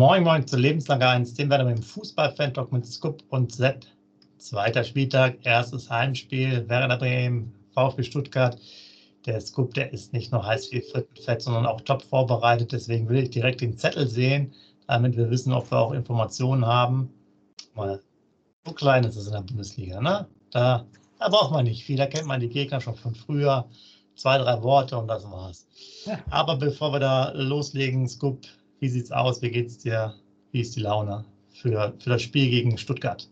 Moin Moin zu Lebenslager 1, den werden wir im Fußball-Fan-Talk mit Scoop und Sepp. Zweiter Spieltag, erstes Heimspiel, Werder Bremen, VfB Stuttgart. Der Scoop, der ist nicht nur heiß wie Fett, sondern auch top vorbereitet. Deswegen will ich direkt den Zettel sehen, damit wir wissen, ob wir auch Informationen haben. Mal so klein ist es in der Bundesliga, ne? Da, da braucht man nicht viel. Da kennt man die Gegner schon von früher. Zwei, drei Worte und das war's. Aber bevor wir da loslegen, Scoop, wie sieht's aus? Wie geht's dir? Wie ist die Laune für, für das Spiel gegen Stuttgart?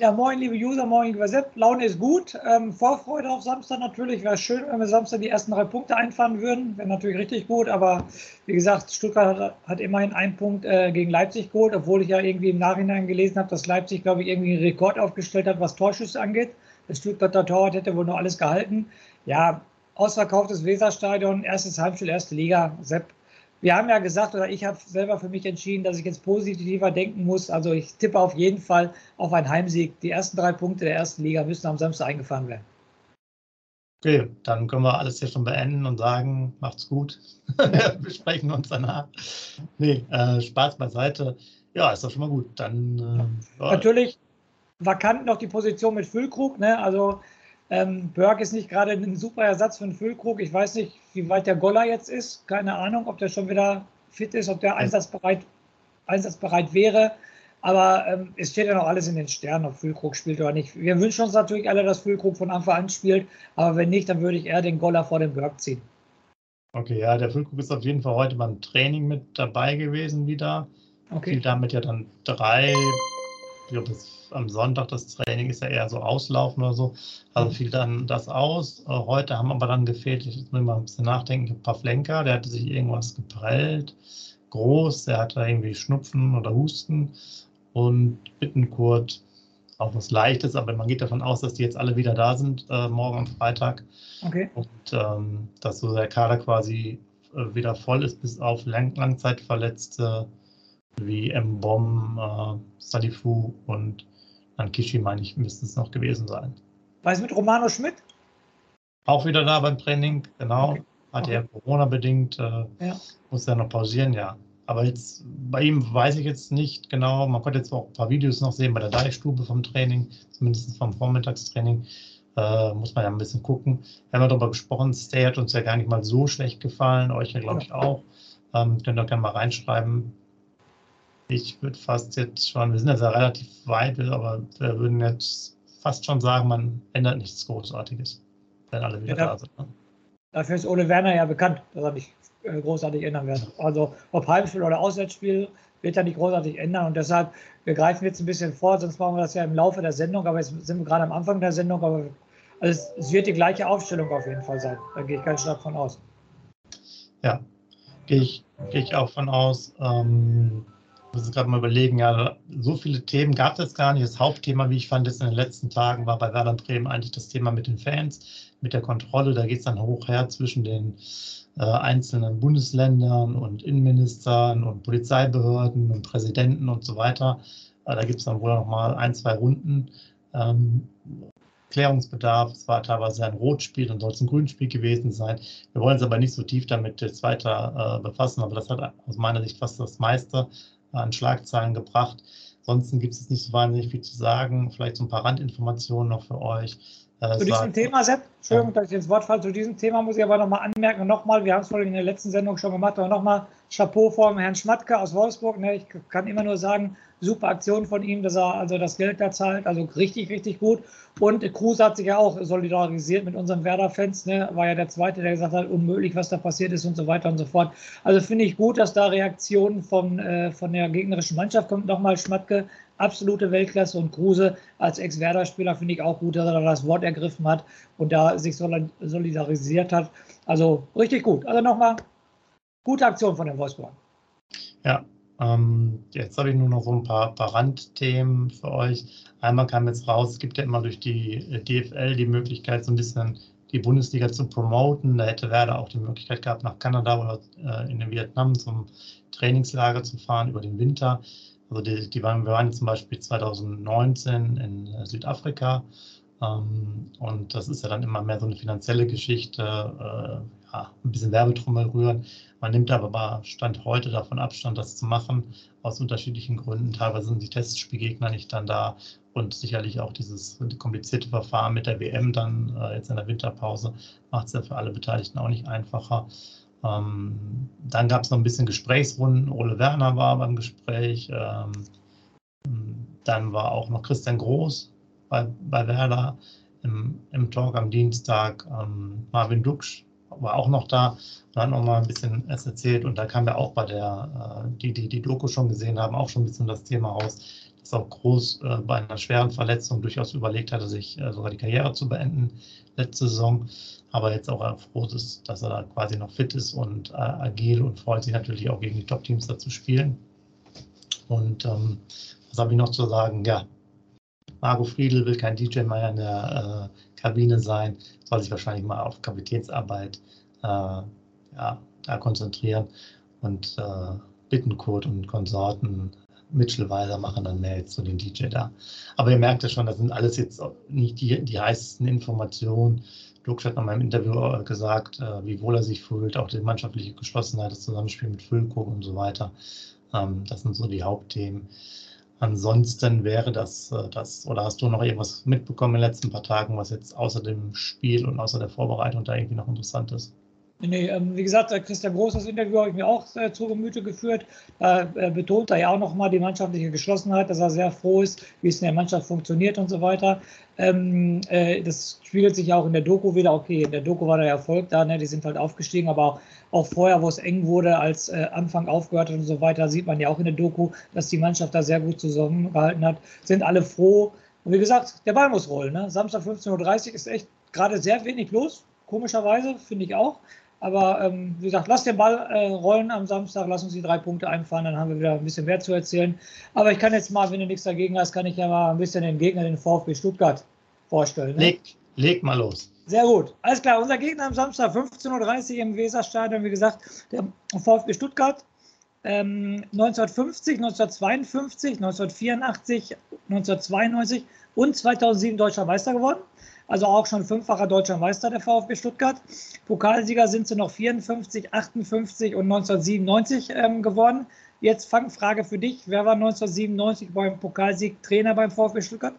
Ja, moin, liebe User, moin, lieber Sepp. Laune ist gut. Ähm, Vorfreude auf Samstag natürlich. Wäre schön, wenn wir Samstag die ersten drei Punkte einfahren würden. Wäre natürlich richtig gut. Aber wie gesagt, Stuttgart hat, hat immerhin einen Punkt äh, gegen Leipzig geholt, obwohl ich ja irgendwie im Nachhinein gelesen habe, dass Leipzig, glaube ich, irgendwie einen Rekord aufgestellt hat, was Torschüsse angeht. Das Stuttgarter Torwart hätte wohl noch alles gehalten. Ja, ausverkauftes Weserstadion, erstes Heimspiel, erste Liga. Sepp, wir haben ja gesagt, oder ich habe selber für mich entschieden, dass ich jetzt positiver denken muss. Also ich tippe auf jeden Fall auf einen Heimsieg. Die ersten drei Punkte der ersten Liga müssen am Samstag eingefahren werden. Okay, dann können wir alles hier schon beenden und sagen, macht's gut. wir besprechen uns danach. Nee, äh, Spaß beiseite. Ja, ist doch schon mal gut. Dann äh, natürlich vakant noch die Position mit Füllkrug. Ne? Also ähm, Berg ist nicht gerade ein super Ersatz für einen Füllkrug. Ich weiß nicht, wie weit der Goller jetzt ist. Keine Ahnung, ob der schon wieder fit ist, ob der einsatzbereit, einsatzbereit wäre. Aber ähm, es steht ja noch alles in den Sternen, ob Füllkrug spielt oder nicht. Wir wünschen uns natürlich alle, dass Füllkrug von Anfang an spielt. Aber wenn nicht, dann würde ich eher den Goller vor dem Berg ziehen. Okay, ja, der Füllkrug ist auf jeden Fall heute beim Training mit dabei gewesen wieder. Okay. Spielt damit ja dann drei, glaube, das am Sonntag das Training ist ja eher so auslaufen oder so. Also mhm. fiel dann das aus. Äh, heute haben aber dann gefehlt, ich muss mal ein bisschen nachdenken, ein paar Flenker, der hatte sich irgendwas geprellt, groß, der hatte irgendwie Schnupfen oder Husten und Bittenkurt auch was Leichtes, aber man geht davon aus, dass die jetzt alle wieder da sind, äh, morgen am Freitag. Okay. Und ähm, dass so der Kader quasi äh, wieder voll ist, bis auf Lang Langzeitverletzte wie M-Bom, äh, Salifu und an Kishi, meine ich, müsste es noch gewesen sein. Was mit Romano Schmidt? Auch wieder da beim Training, genau. Okay. Hat okay. er Corona-bedingt, äh, ja. muss er noch pausieren, ja. Aber jetzt bei ihm weiß ich jetzt nicht genau. Man konnte jetzt auch ein paar Videos noch sehen bei der Deichstube vom Training, zumindest vom Vormittagstraining. Äh, muss man ja ein bisschen gucken. Wir haben ja darüber gesprochen, Stay hat uns ja gar nicht mal so schlecht gefallen, euch ja, glaube ich, auch. Ähm, könnt ihr auch gerne mal reinschreiben, ich würde fast jetzt schon, wir sind jetzt ja relativ weit, aber wir würden jetzt fast schon sagen, man ändert nichts Großartiges, wenn alle wieder ja, da sind. Ne? Dafür ist Ole Werner ja bekannt, dass er nicht äh, großartig ändern wird. Also ob Heimspiel oder Auswärtsspiel wird er nicht großartig ändern und deshalb, wir greifen jetzt ein bisschen vor, sonst machen wir das ja im Laufe der Sendung, aber jetzt sind wir gerade am Anfang der Sendung, aber also es wird die gleiche Aufstellung auf jeden Fall sein. Da gehe ich ganz stark von aus. Ja, gehe ich, gehe ich auch von aus. Ähm, muss gerade mal überlegen, ja, so viele Themen gab es gar nicht. Das Hauptthema, wie ich fand, ist in den letzten Tagen war bei Werder Bremen eigentlich das Thema mit den Fans, mit der Kontrolle. Da geht es dann hoch her zwischen den äh, einzelnen Bundesländern und Innenministern und Polizeibehörden und Präsidenten und so weiter. Äh, da gibt es dann wohl noch mal ein, zwei Runden. Ähm, Klärungsbedarf. Es war teilweise ein Rotspiel und soll es ein Grünspiel gewesen sein. Wir wollen uns aber nicht so tief damit jetzt weiter äh, befassen, aber das hat aus meiner Sicht fast das meiste an Schlagzeilen gebracht. Ansonsten gibt es nicht so wahnsinnig viel zu sagen. Vielleicht so ein paar Randinformationen noch für euch. Äh, zu diesem Thema, Sepp, Entschuldigung, dass ich ins Wort falle, zu diesem Thema muss ich aber nochmal anmerken, nochmal, wir haben es wohl in der letzten Sendung schon gemacht, aber nochmal Chapeau vor Herrn Schmatke aus Wolfsburg. Ne? Ich kann immer nur sagen, super Aktion von ihm, dass er also das Geld da zahlt, also richtig, richtig gut. Und Kruse hat sich ja auch solidarisiert mit unseren Werder-Fans, ne? war ja der Zweite, der gesagt hat, unmöglich, was da passiert ist und so weiter und so fort. Also finde ich gut, dass da Reaktionen von, äh, von der gegnerischen Mannschaft kommt. Nochmal Schmatke, absolute Weltklasse und Kruse als Ex-Werder-Spieler finde ich auch gut, dass er da das Wort ergriffen hat und da sich solidarisiert hat. Also richtig gut. Also nochmal gute Aktion von den Wolfsburg. Ja, ähm, jetzt habe ich nur noch so ein paar, paar Randthemen für euch. Einmal kam jetzt raus, es gibt ja immer durch die äh, DFL die Möglichkeit, so ein bisschen die Bundesliga zu promoten. Da hätte Werder auch die Möglichkeit gehabt, nach Kanada oder äh, in den Vietnam zum Trainingslager zu fahren über den Winter. Also die, die waren, wir waren zum Beispiel 2019 in äh, Südafrika ähm, und das ist ja dann immer mehr so eine finanzielle Geschichte. Äh, ja, ein bisschen Werbetrommel rühren. Man nimmt aber Stand heute davon Abstand, das zu machen, aus unterschiedlichen Gründen. Teilweise sind die Testspielgegner nicht dann da und sicherlich auch dieses komplizierte Verfahren mit der WM dann äh, jetzt in der Winterpause macht es ja für alle Beteiligten auch nicht einfacher. Ähm, dann gab es noch ein bisschen Gesprächsrunden. Ole Werner war beim Gespräch. Ähm, dann war auch noch Christian Groß bei, bei Werder im, im Talk am Dienstag. Ähm, Marvin Duksch war auch noch da und hat noch mal ein bisschen es erzählt. Und da kam ja auch bei der, äh, die, die die Doku schon gesehen haben, auch schon ein bisschen das Thema raus, dass auch Groß äh, bei einer schweren Verletzung durchaus überlegt hatte, sich äh, sogar die Karriere zu beenden letzte Saison. Aber jetzt auch froh ist, dass er da quasi noch fit ist und äh, agil und freut sich natürlich auch gegen die Top-Teams da zu spielen. Und ähm, was habe ich noch zu sagen? Ja, Marco Friedl will kein DJ mehr in der äh, Kabine sein, soll sich wahrscheinlich mal auf Kapitänsarbeit äh, ja, da konzentrieren und äh, Bittenkurt und Konsorten Mitchell Weiser machen dann mehr jetzt so den DJ da. Aber ihr merkt ja schon, das sind alles jetzt nicht die, die heißesten Informationen. Luke hat mal im Interview äh, gesagt, äh, wie wohl er sich fühlt, auch die mannschaftliche Geschlossenheit, das Zusammenspiel mit Füllkrug und so weiter. Ähm, das sind so die Hauptthemen. Ansonsten wäre das äh, das, oder hast du noch irgendwas mitbekommen in den letzten paar Tagen, was jetzt außer dem Spiel und außer der Vorbereitung da irgendwie noch interessant ist? Nee, ähm, wie gesagt, Christian Groß, das Interview habe ich mir auch äh, zu Gemüte geführt. Da äh, betont er ja auch nochmal die mannschaftliche Geschlossenheit, dass er sehr froh ist, wie es in der Mannschaft funktioniert und so weiter. Ähm, äh, das spiegelt sich ja auch in der Doku wieder. Okay, in der Doku war der Erfolg da, ne? die sind halt aufgestiegen, aber auch, auch vorher, wo es eng wurde, als äh, Anfang aufgehört hat und so weiter, sieht man ja auch in der Doku, dass die Mannschaft da sehr gut zusammengehalten hat. Sind alle froh. Und wie gesagt, der Ball muss rollen. Ne? Samstag 15.30 Uhr ist echt gerade sehr wenig los, komischerweise, finde ich auch. Aber ähm, wie gesagt, lass den Ball äh, rollen am Samstag, lass uns die drei Punkte einfahren, dann haben wir wieder ein bisschen mehr zu erzählen. Aber ich kann jetzt mal, wenn du nichts dagegen hast, kann ich ja mal ein bisschen den Gegner, den VfB Stuttgart, vorstellen. Ne? Leg, leg mal los. Sehr gut. Alles klar, unser Gegner am Samstag 15.30 Uhr im Weserstadion, wie gesagt, der VfB Stuttgart. Ähm, 1950, 1952, 1984, 1992 und 2007 deutscher Meister geworden also auch schon fünffacher deutscher Meister der VfB Stuttgart. Pokalsieger sind sie noch 54, 58 und 1997 ähm, geworden. Jetzt Fangfrage für dich. Wer war 1997 beim Pokalsieg Trainer beim VfB Stuttgart?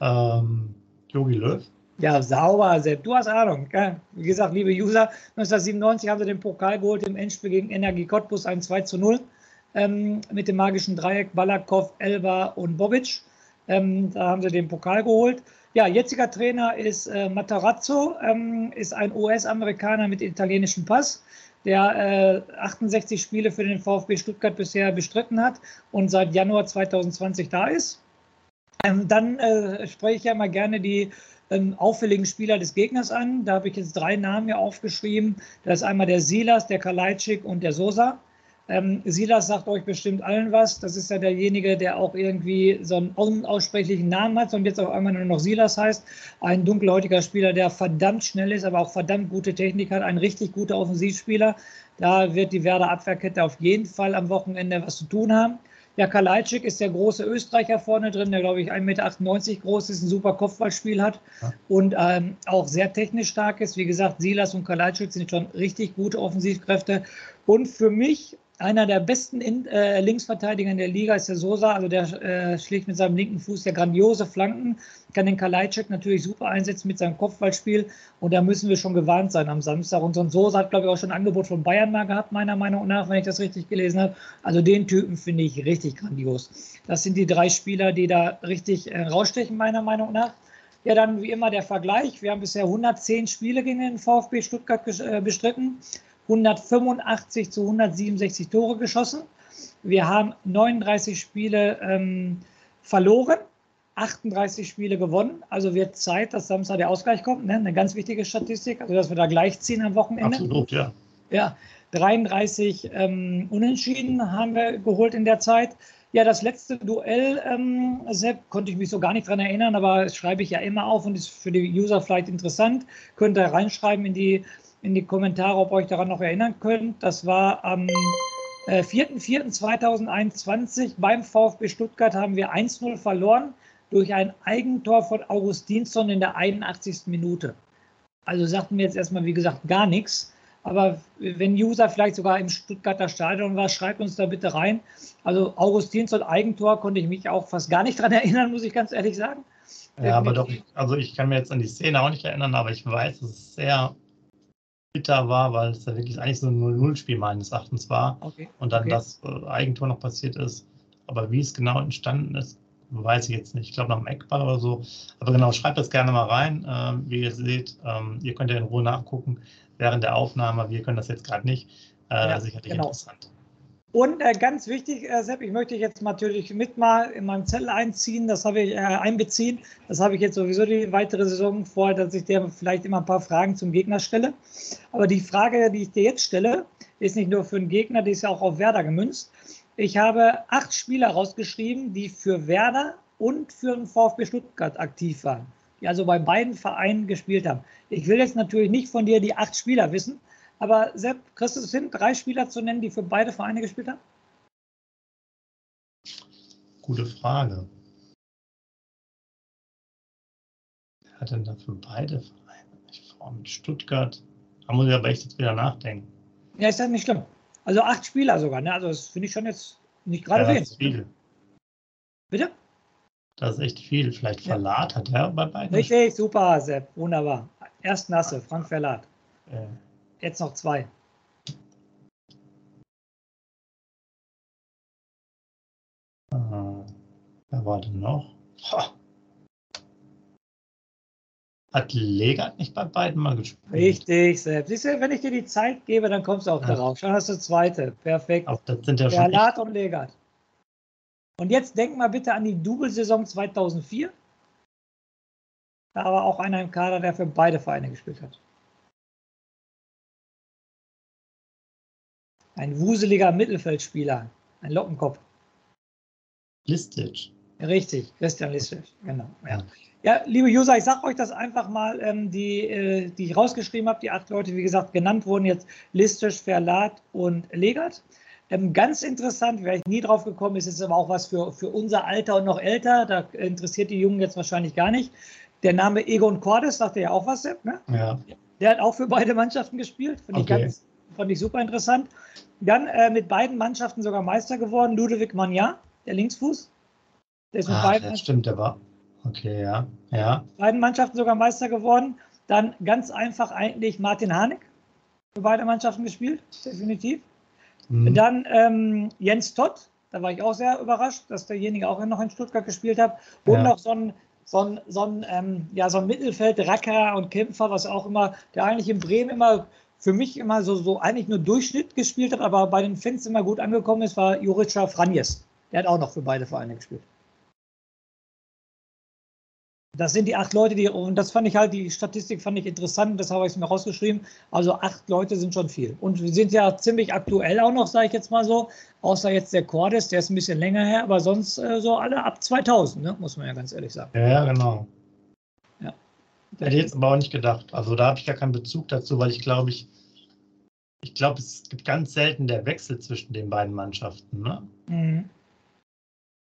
Ähm, Jogi Löw. Ja, sauber, Sepp. Du hast Ahnung. Wie gesagt, liebe User, 1997 haben sie den Pokal geholt im Endspiel gegen Energie Cottbus, ein 2 zu 0 ähm, mit dem magischen Dreieck Balakov, Elba und Bobic. Ähm, da haben sie den Pokal geholt. Ja, jetziger Trainer ist äh, Matarazzo, ähm, ist ein US-Amerikaner mit italienischem Pass, der äh, 68 Spiele für den VfB Stuttgart bisher bestritten hat und seit Januar 2020 da ist. Ähm, dann äh, spreche ich ja mal gerne die ähm, auffälligen Spieler des Gegners an. Da habe ich jetzt drei Namen hier aufgeschrieben. Das ist einmal der Silas, der Kalajdzic und der Sosa. Ähm, Silas sagt euch bestimmt allen was. Das ist ja derjenige, der auch irgendwie so einen unaussprechlichen Namen hat und jetzt auf einmal nur noch Silas heißt. Ein dunkelhäutiger Spieler, der verdammt schnell ist, aber auch verdammt gute Technik hat. Ein richtig guter Offensivspieler. Da wird die Werder Abwehrkette auf jeden Fall am Wochenende was zu tun haben. Ja, Kalajdzic ist der große Österreicher vorne drin, der glaube ich 1,98 Meter groß ist, ein super Kopfballspiel hat ja. und ähm, auch sehr technisch stark ist. Wie gesagt, Silas und Kalajdzic sind schon richtig gute Offensivkräfte. Und für mich einer der besten in, äh, Linksverteidiger in der Liga ist der Sosa, also der äh, schlägt mit seinem linken Fuß ja grandiose Flanken, kann den Kalajdzic natürlich super einsetzen mit seinem Kopfballspiel und da müssen wir schon gewarnt sein am Samstag. Und so ein Sosa hat, glaube ich, auch schon ein Angebot von Bayern mal gehabt, meiner Meinung nach, wenn ich das richtig gelesen habe. Also den Typen finde ich richtig grandios. Das sind die drei Spieler, die da richtig äh, rausstechen, meiner Meinung nach. Ja, dann wie immer der Vergleich. Wir haben bisher 110 Spiele gegen den VfB Stuttgart äh, bestritten. 185 zu 167 Tore geschossen. Wir haben 39 Spiele ähm, verloren, 38 Spiele gewonnen. Also wird Zeit, dass Samstag der Ausgleich kommt. Ne? Eine ganz wichtige Statistik, also dass wir da gleich ziehen am Wochenende. Absolut, ja. Ja, 33 ähm, Unentschieden haben wir geholt in der Zeit. Ja, das letzte Duell, ähm, Sepp, konnte ich mich so gar nicht dran erinnern, aber das schreibe ich ja immer auf und ist für die User vielleicht interessant. Könnt ihr reinschreiben in die in die Kommentare, ob ihr euch daran noch erinnern könnt. Das war am äh, 4.4.2021 beim VfB Stuttgart haben wir 1-0 verloren durch ein Eigentor von Augustinsson in der 81. Minute. Also sagten mir jetzt erstmal, wie gesagt, gar nichts. Aber wenn User vielleicht sogar im Stuttgarter Stadion war, schreibt uns da bitte rein. Also Augustins und Eigentor konnte ich mich auch fast gar nicht dran erinnern, muss ich ganz ehrlich sagen. Ja, aber doch, also ich kann mir jetzt an die Szene auch nicht erinnern, aber ich weiß, es sehr bitter war, weil es ja wirklich eigentlich so ein 0-0-Spiel meines Erachtens war. Okay. Und dann okay. das äh, Eigentor noch passiert ist. Aber wie es genau entstanden ist, weiß ich jetzt nicht. Ich glaube nach dem Eckball oder so. Aber genau, schreibt das gerne mal rein. Ähm, wie ihr seht, ähm, ihr könnt ja in Ruhe nachgucken während der Aufnahme. Wir können das jetzt gerade nicht. Äh, ja, sicherlich genau. interessant. Und äh, ganz wichtig, äh, Sepp, ich möchte jetzt natürlich mit mal in meinem Zettel einziehen, das habe ich äh, einbeziehen. Das habe ich jetzt sowieso die weitere Saison vor, dass ich dir vielleicht immer ein paar Fragen zum Gegner stelle. Aber die Frage, die ich dir jetzt stelle, ist nicht nur für den Gegner, die ist ja auch auf Werder gemünzt. Ich habe acht Spieler rausgeschrieben, die für Werder und für den VfB Stuttgart aktiv waren die also bei beiden Vereinen gespielt haben. Ich will jetzt natürlich nicht von dir die acht Spieler wissen, aber Sepp, kriegst du es hin, drei Spieler zu nennen, die für beide Vereine gespielt haben? Gute Frage. Wer hat denn da für beide Vereine? Ich fahre mit Stuttgart. Da muss ich aber echt jetzt wieder nachdenken. Ja, ist das nicht schlimm. Also acht Spieler sogar, ne? Also das finde ich schon jetzt nicht gerade ja, wenig. Viel. Bitte? Das ist echt viel. Vielleicht Verlat ja. hat er bei beiden. Richtig, super, Sepp. Wunderbar. Erst Nasse, Frank Verlat. Äh. Jetzt noch zwei. Uh, wer war denn noch? Ha. Hat Legat nicht bei beiden mal gespielt? Richtig, Sepp. Siehst du, wenn ich dir die Zeit gebe, dann kommst du auch ja. darauf. Schon hast du zweite. Perfekt. Auch das sind ja Verlat und Legat. Und jetzt denk mal bitte an die Double-Saison 2004. Da war auch einer im Kader, der für beide Vereine gespielt hat. Ein wuseliger Mittelfeldspieler, ein Lockenkopf. Listic. Richtig, Christian Listic, genau. Ja. ja, liebe User, ich sage euch das einfach mal, ähm, die, äh, die ich rausgeschrieben habe, die acht Leute, wie gesagt, genannt wurden jetzt Listic, Verlat und Legat. Ähm, ganz interessant, wäre ich nie drauf gekommen, ist jetzt aber auch was für, für unser Alter und noch älter. Da interessiert die Jungen jetzt wahrscheinlich gar nicht. Der Name Egon Cordes sagte ja auch was, Sepp, ne? Ja. Der hat auch für beide Mannschaften gespielt. Fand, okay. ich, ganz, fand ich super interessant. Dann äh, mit beiden Mannschaften sogar Meister geworden, Ludovic Magna, der Linksfuß. Der ist mit Ach, beiden. Das stimmt, der war. Okay, ja. ja. Beiden Mannschaften sogar Meister geworden. Dann ganz einfach eigentlich Martin Harnik für beide Mannschaften gespielt, definitiv. Mhm. Dann ähm, Jens Todd, da war ich auch sehr überrascht, dass derjenige auch noch in Stuttgart gespielt hat. Und ja. noch so ein, so ein, so ein, ähm, ja, so ein Mittelfeld-Racker und Kämpfer, was auch immer, der eigentlich in Bremen immer für mich immer so, so eigentlich nur Durchschnitt gespielt hat, aber bei den Fans immer gut angekommen ist, war Jurica Franjes. Der hat auch noch für beide Vereine gespielt. Das sind die acht Leute, die, und das fand ich halt, die Statistik fand ich interessant, das habe ich mir rausgeschrieben. Also acht Leute sind schon viel. Und wir sind ja ziemlich aktuell auch noch, sage ich jetzt mal so. Außer jetzt der Cordes, der ist ein bisschen länger her, aber sonst äh, so alle ab 2000, ne? muss man ja ganz ehrlich sagen. Ja, genau. Hätte ich jetzt aber auch nicht gedacht. Also da habe ich gar keinen Bezug dazu, weil ich glaube, ich, ich glaube, es gibt ganz selten der Wechsel zwischen den beiden Mannschaften. Ne? Mhm.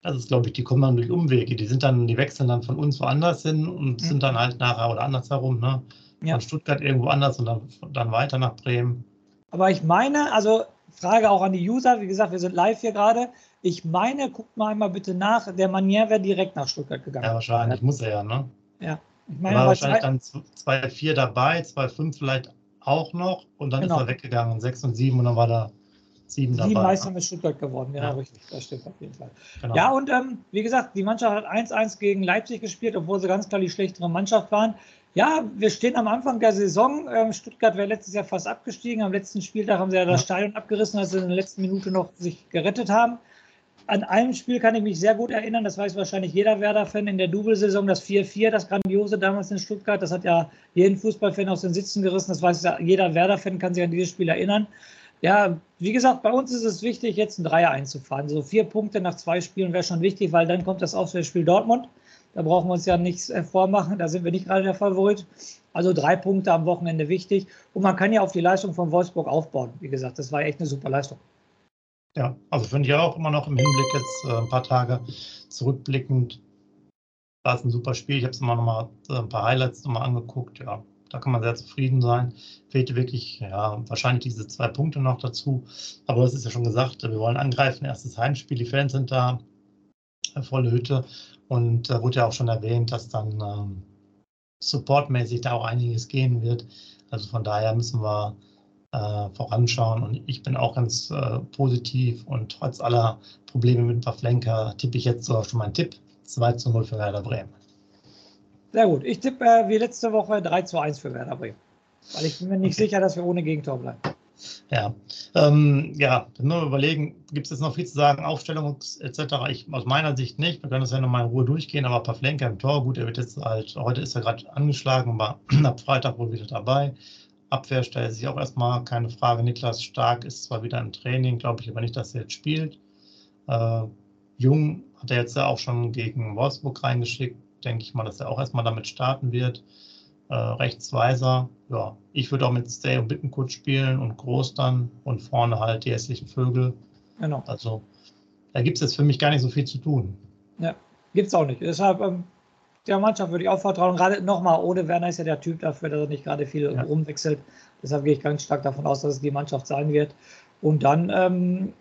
Das ist, glaube ich, die kommen dann durch Umwege. Die sind dann, die wechseln dann von uns woanders hin und mhm. sind dann halt nachher oder andersherum, ne? Ja. Von Stuttgart irgendwo anders und dann, dann weiter nach Bremen. Aber ich meine, also Frage auch an die User, wie gesagt, wir sind live hier gerade. Ich meine, guckt mal einmal bitte nach, der Manier wäre direkt nach Stuttgart gegangen. Ja, wahrscheinlich, muss er ja, ne? Ja. Ich meine, war wahrscheinlich dann 2-4 dabei, 2-5 vielleicht auch noch und dann genau. ist er weggegangen, 6 und 7 und dann war da Sieben, Sieben dabei, Meister mit Stuttgart geworden, genau, ja. richtig. Das stimmt auf jeden Fall. Genau. Ja, und ähm, wie gesagt, die Mannschaft hat 1-1 gegen Leipzig gespielt, obwohl sie ganz klar die schlechtere Mannschaft waren. Ja, wir stehen am Anfang der Saison. Ähm, Stuttgart wäre letztes Jahr fast abgestiegen. Am letzten Spieltag haben sie ja das ja. Stadion abgerissen, als sie in der letzten Minute noch sich gerettet haben. An einem Spiel kann ich mich sehr gut erinnern, das weiß wahrscheinlich jeder Werder-Fan in der Double-Saison, das 4-4, das Grandiose damals in Stuttgart. Das hat ja jeden Fußballfan aus den Sitzen gerissen. Das weiß ja jeder Werder-Fan, kann sich an dieses Spiel erinnern. Ja, wie gesagt, bei uns ist es wichtig, jetzt ein Dreier einzufahren. So vier Punkte nach zwei Spielen wäre schon wichtig, weil dann kommt das Auswärtsspiel Dortmund. Da brauchen wir uns ja nichts äh, vormachen. Da sind wir nicht gerade der Favorit. Also drei Punkte am Wochenende wichtig. Und man kann ja auf die Leistung von Wolfsburg aufbauen. Wie gesagt, das war echt eine super Leistung. Ja, also finde ich auch immer noch im Hinblick jetzt äh, ein paar Tage zurückblickend. War es ein super Spiel. Ich habe es immer noch mal äh, ein paar Highlights nochmal angeguckt. Ja, da kann man sehr zufrieden sein. Fehlte wirklich, ja, wahrscheinlich diese zwei Punkte noch dazu. Aber das ist ja schon gesagt, wir wollen angreifen, erstes Heimspiel, die Fans sind da, äh, volle Hütte. Und da wurde ja auch schon erwähnt, dass dann ähm, supportmäßig da auch einiges gehen wird. Also von daher müssen wir äh, voranschauen. Und ich bin auch ganz äh, positiv und trotz aller Probleme mit Pavlenka tippe ich jetzt sogar schon meinen Tipp. 2 zu 0 für Werder Bremen. Sehr gut. Ich tippe äh, wie letzte Woche 3 zu 1 für Werder Bremen. Weil ich bin mir nicht okay. sicher, dass wir ohne Gegentor bleiben. Ja, ähm, ja, wir überlegen, gibt es jetzt noch viel zu sagen, Aufstellung etc. Ich aus meiner Sicht nicht. Wir können das ja nochmal in Ruhe durchgehen, aber Pavlenka im Tor, gut, er wird jetzt halt, heute ist er gerade angeschlagen, war ab Freitag wohl wieder dabei. Abwehr stellt sich auch erstmal keine Frage. Niklas Stark ist zwar wieder im Training, glaube ich aber nicht, dass er jetzt spielt. Äh, Jung hat er jetzt ja auch schon gegen Wolfsburg reingeschickt. Denke ich mal, dass er auch erstmal damit starten wird. Äh, Rechtsweiser, ja, ich würde auch mit Stay und Bittenkurt spielen und Groß dann und vorne halt die hässlichen Vögel. Genau. Also da gibt es jetzt für mich gar nicht so viel zu tun. Ja, gibt es auch nicht. Deshalb ähm, der Mannschaft würde ich auch vertrauen. Gerade nochmal, ohne Werner ist ja der Typ dafür, dass er nicht gerade viel ja. rumwechselt. Deshalb gehe ich ganz stark davon aus, dass es die Mannschaft sein wird. Und dann ähm,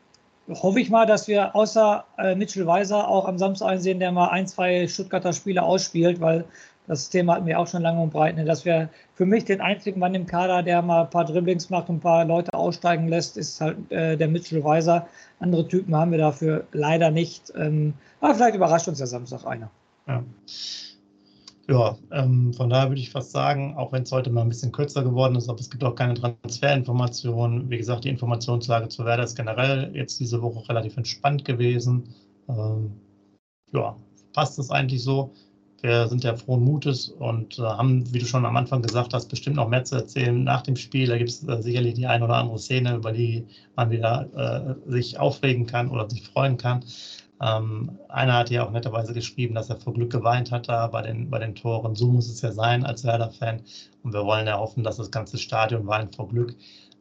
hoffe ich mal, dass wir außer äh, Mitchell Weiser auch am Samstag einsehen, der mal ein, zwei Stuttgarter Spiele ausspielt, weil das Thema hatten wir auch schon lange und breit, ne, dass wir für mich den einzigen Mann im Kader, der mal ein paar Dribblings macht und ein paar Leute aussteigen lässt, ist halt äh, der Mitchell Weiser. Andere Typen haben wir dafür leider nicht. Ähm, aber vielleicht überrascht uns ja Samstag einer. Ja. Ja, ähm, von daher würde ich fast sagen, auch wenn es heute mal ein bisschen kürzer geworden ist, aber es gibt auch keine Transferinformationen. Wie gesagt, die Informationslage zu Werder ist generell jetzt diese Woche relativ entspannt gewesen. Ähm, ja, passt es eigentlich so. Wir sind ja frohen Mutes und äh, haben, wie du schon am Anfang gesagt hast, bestimmt noch mehr zu erzählen nach dem Spiel. Da gibt es äh, sicherlich die ein oder andere Szene, über die man wieder äh, sich aufregen kann oder sich freuen kann. Ähm, einer hat ja auch netterweise geschrieben, dass er vor Glück geweint hat da bei den, bei den Toren. So muss es ja sein als Werder-Fan. Und wir wollen ja hoffen, dass das ganze Stadion weint vor Glück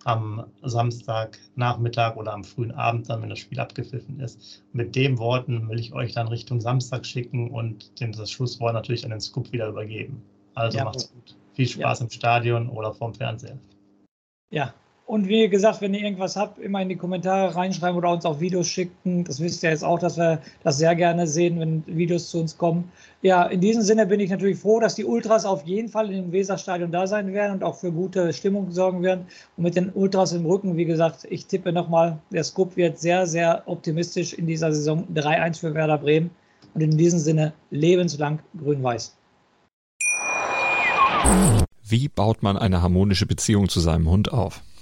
am Samstagnachmittag oder am frühen Abend, dann, wenn das Spiel abgepfiffen ist. Mit den Worten will ich euch dann Richtung Samstag schicken und dem das Schlusswort natürlich an den Scoop wieder übergeben. Also ja, macht's gut. Viel Spaß ja. im Stadion oder vorm Fernseher. Ja, und wie gesagt, wenn ihr irgendwas habt, immer in die Kommentare reinschreiben oder uns auch Videos schicken. Das wisst ihr jetzt auch, dass wir das sehr gerne sehen, wenn Videos zu uns kommen. Ja, in diesem Sinne bin ich natürlich froh, dass die Ultras auf jeden Fall dem Weserstadion da sein werden und auch für gute Stimmung sorgen werden. Und mit den Ultras im Rücken, wie gesagt, ich tippe nochmal, der Scoop wird sehr, sehr optimistisch in dieser Saison 3-1 für Werder Bremen. Und in diesem Sinne lebenslang grün-weiß. Wie baut man eine harmonische Beziehung zu seinem Hund auf?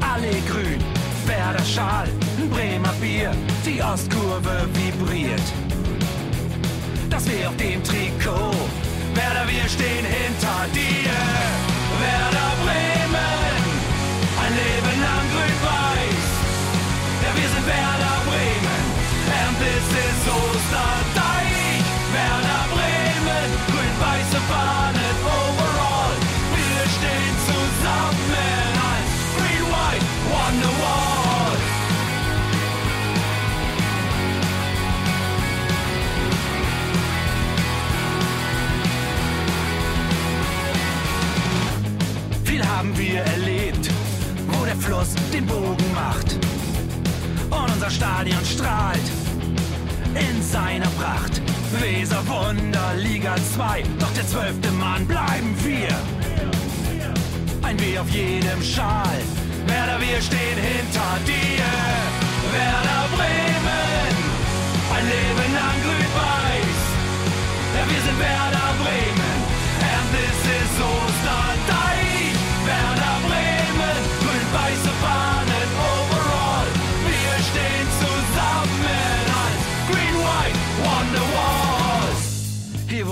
Alle grün. Werder Schal, Bremer Bier. Die Ostkurve vibriert. Das wir auf dem Trikot. Werder, wir stehen hinter dir. Werder Bremen. Haben wir erlebt, wo der Fluss den Bogen macht und unser Stadion strahlt in seiner Pracht. Weser Wunder, Liga 2, doch der zwölfte Mann bleiben wir. ein W auf jedem Schal. Werder, wir stehen hinter dir. Werder Bremen, ein Leben lang grün-weiß. Ja, wir sind Werder Bremen, and this is Osterdeich.